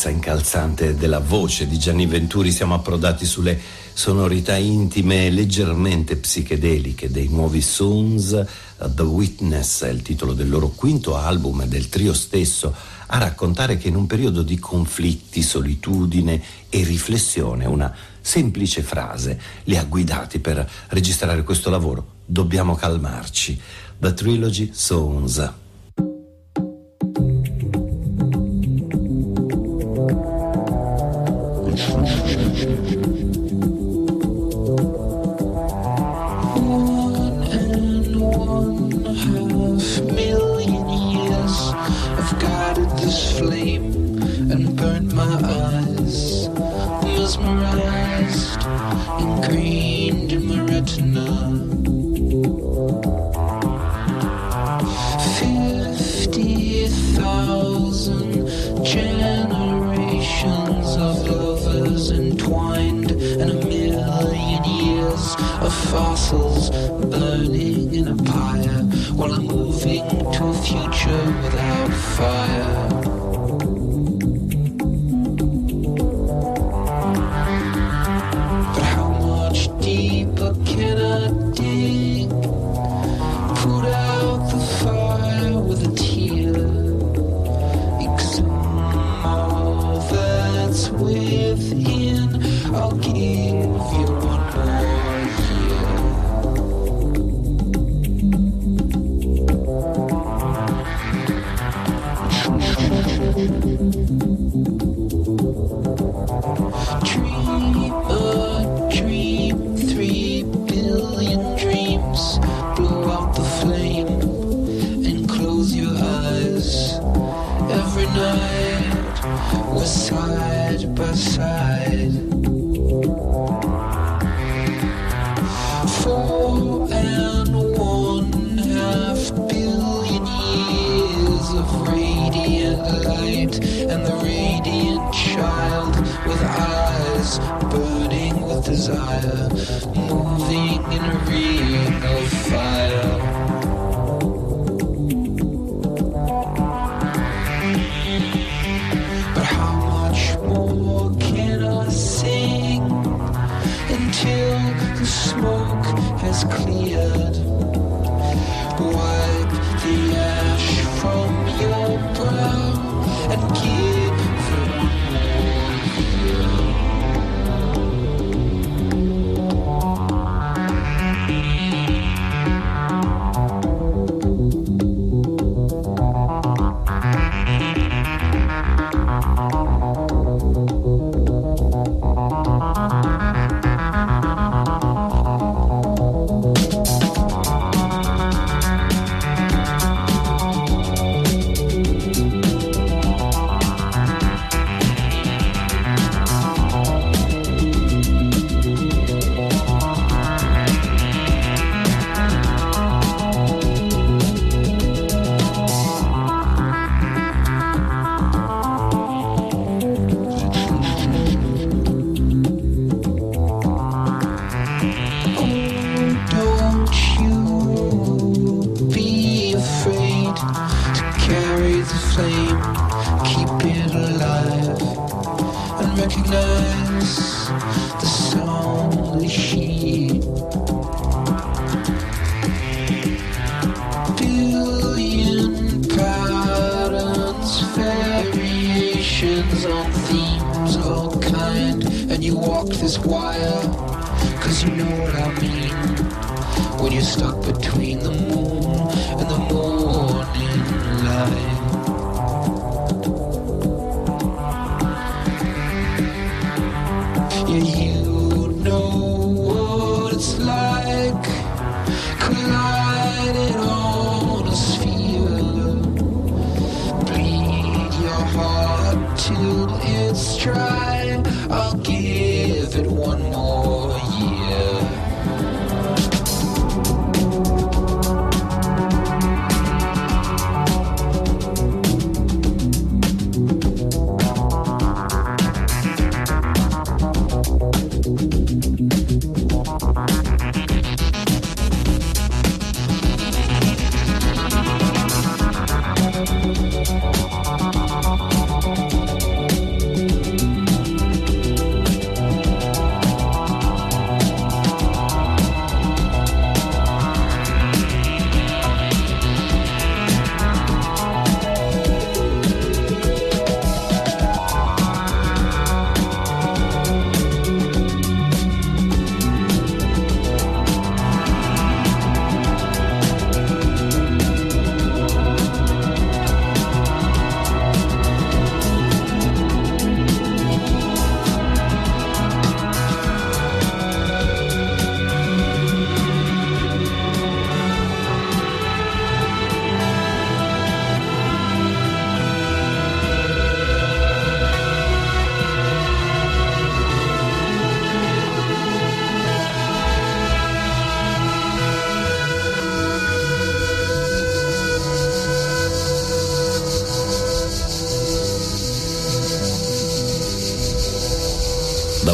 potenza incalzante della voce di Gianni Venturi siamo approdati sulle sonorità intime e leggermente psichedeliche dei nuovi Sons. Uh, The Witness è il titolo del loro quinto album e del trio stesso, a raccontare che in un periodo di conflitti, solitudine e riflessione una semplice frase li ha guidati per registrare questo lavoro. Dobbiamo calmarci. The Trilogy Sons. fossils burning in a pyre while I'm moving to a future without. fire.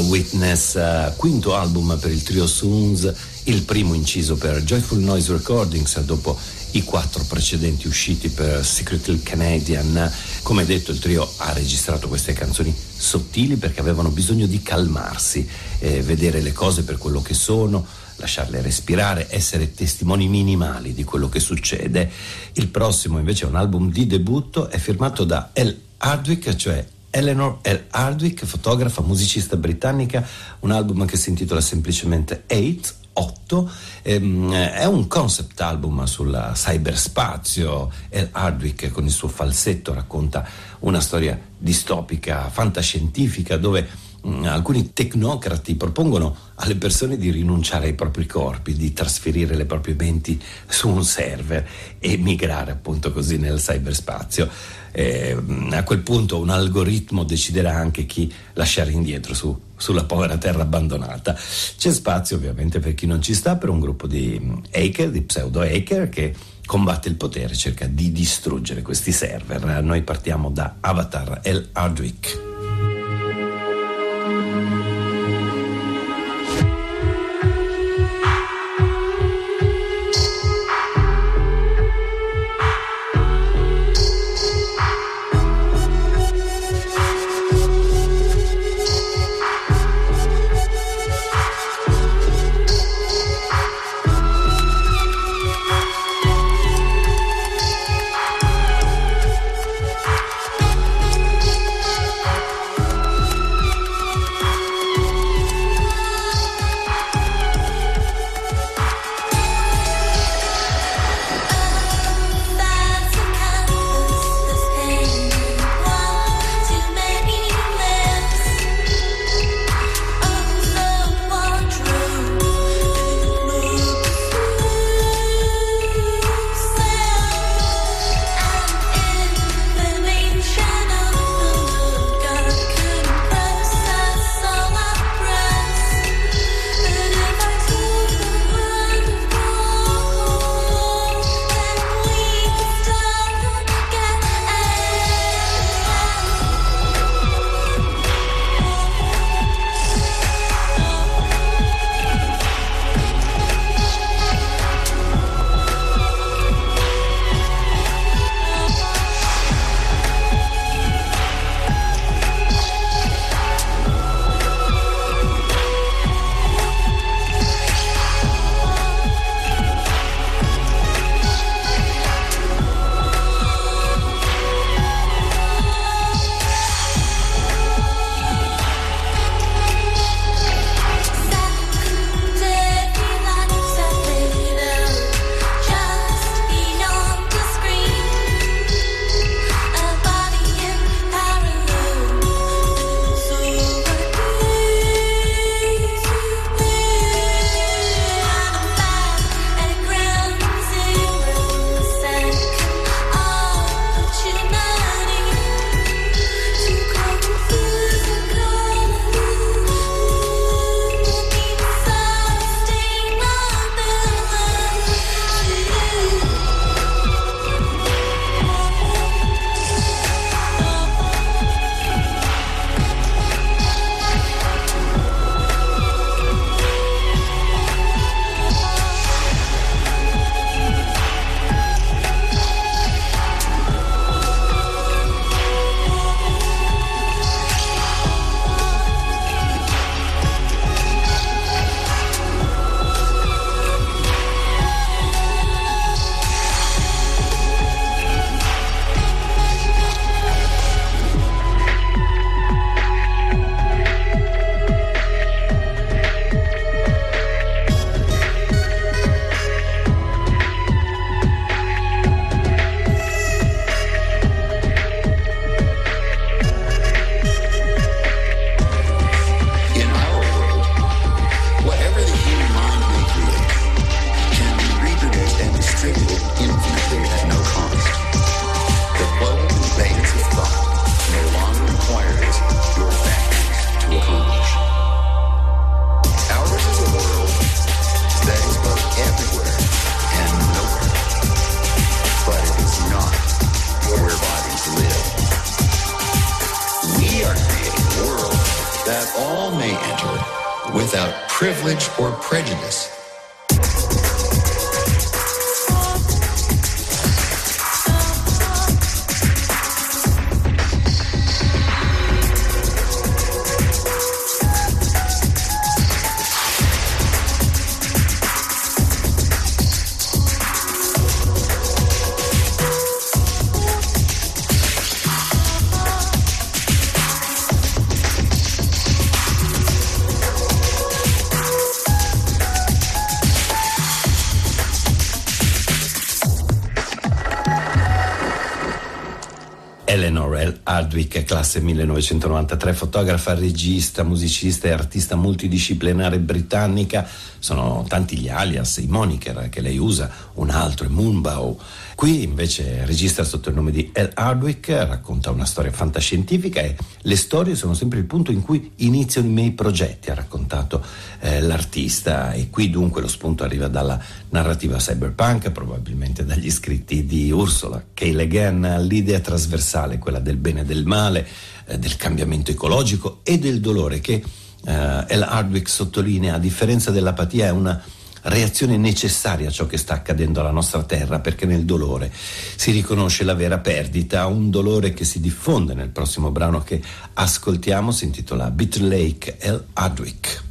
Witness, uh, quinto album per il trio Soons, il primo inciso per Joyful Noise Recordings dopo i quattro precedenti usciti per Secretly Canadian. Come detto, il trio ha registrato queste canzoni sottili perché avevano bisogno di calmarsi, eh, vedere le cose per quello che sono, lasciarle respirare, essere testimoni minimali di quello che succede. Il prossimo invece è un album di debutto, è firmato da El Hardwick, cioè Eleanor L. Hardwick, fotografa, musicista britannica, un album che si intitola semplicemente Eight, 8, ehm, è un concept album sul cyberspazio. L. Hardwick con il suo falsetto racconta una storia distopica, fantascientifica, dove alcuni tecnocrati propongono alle persone di rinunciare ai propri corpi, di trasferire le proprie menti su un server e migrare appunto così nel cyberspazio eh, a quel punto un algoritmo deciderà anche chi lasciare indietro su, sulla povera terra abbandonata. C'è spazio ovviamente per chi non ci sta, per un gruppo di hacker, di pseudo hacker che combatte il potere, cerca di distruggere questi server. Noi partiamo da Avatar El Hardwick. L. Hardwick, classe 1993, fotografa, regista, musicista e artista multidisciplinare britannica. Sono tanti gli alias, i moniker che lei usa, un altro è Moonbow. Qui invece registra sotto il nome di L. Hardwick, racconta una storia fantascientifica e le storie sono sempre il punto in cui iniziano i miei progetti, ha raccontato eh, l'artista e qui dunque lo spunto arriva dalla narrativa cyberpunk, probabilmente dagli scritti di Ursula K. Le Guin, l'idea trasversale, quella del bene e del male, eh, del cambiamento ecologico e del dolore che eh, L. Hardwick sottolinea, a differenza dell'apatia, è una reazione necessaria a ciò che sta accadendo alla nostra terra, perché nel dolore si riconosce la vera perdita, un dolore che si diffonde nel prossimo brano che ascoltiamo, si intitola Bitter Lake L. Hardwick.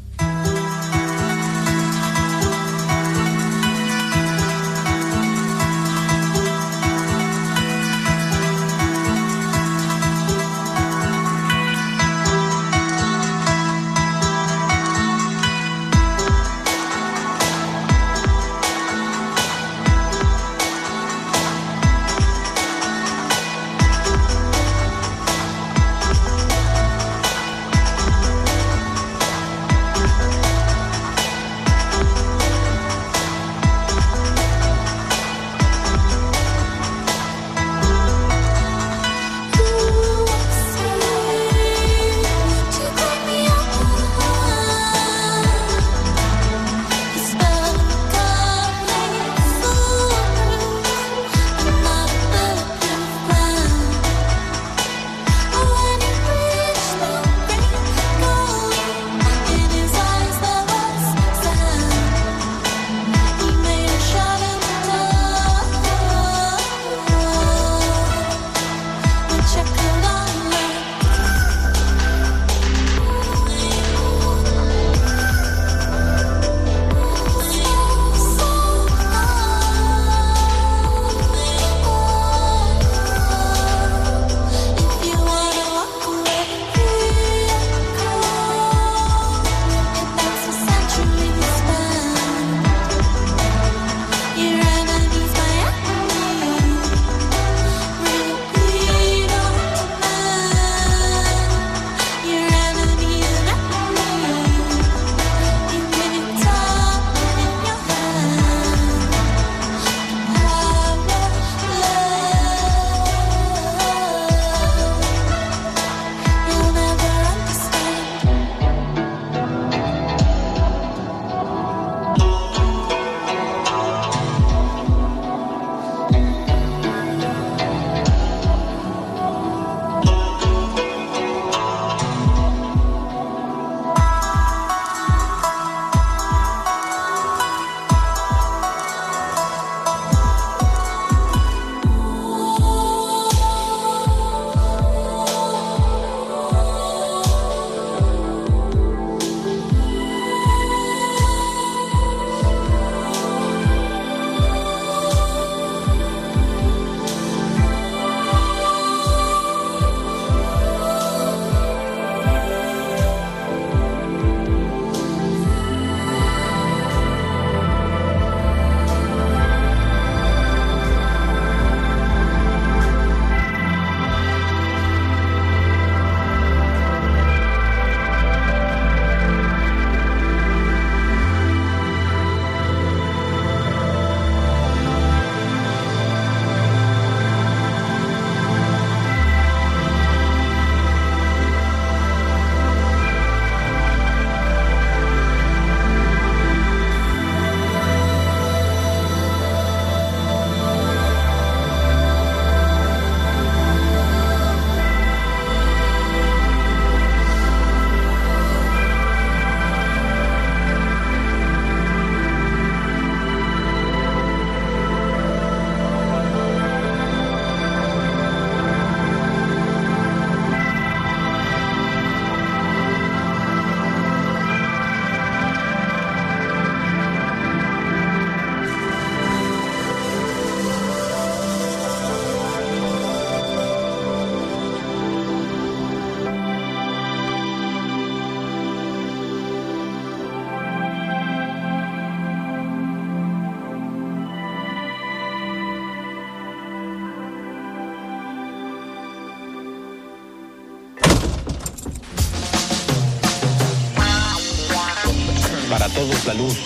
La luz.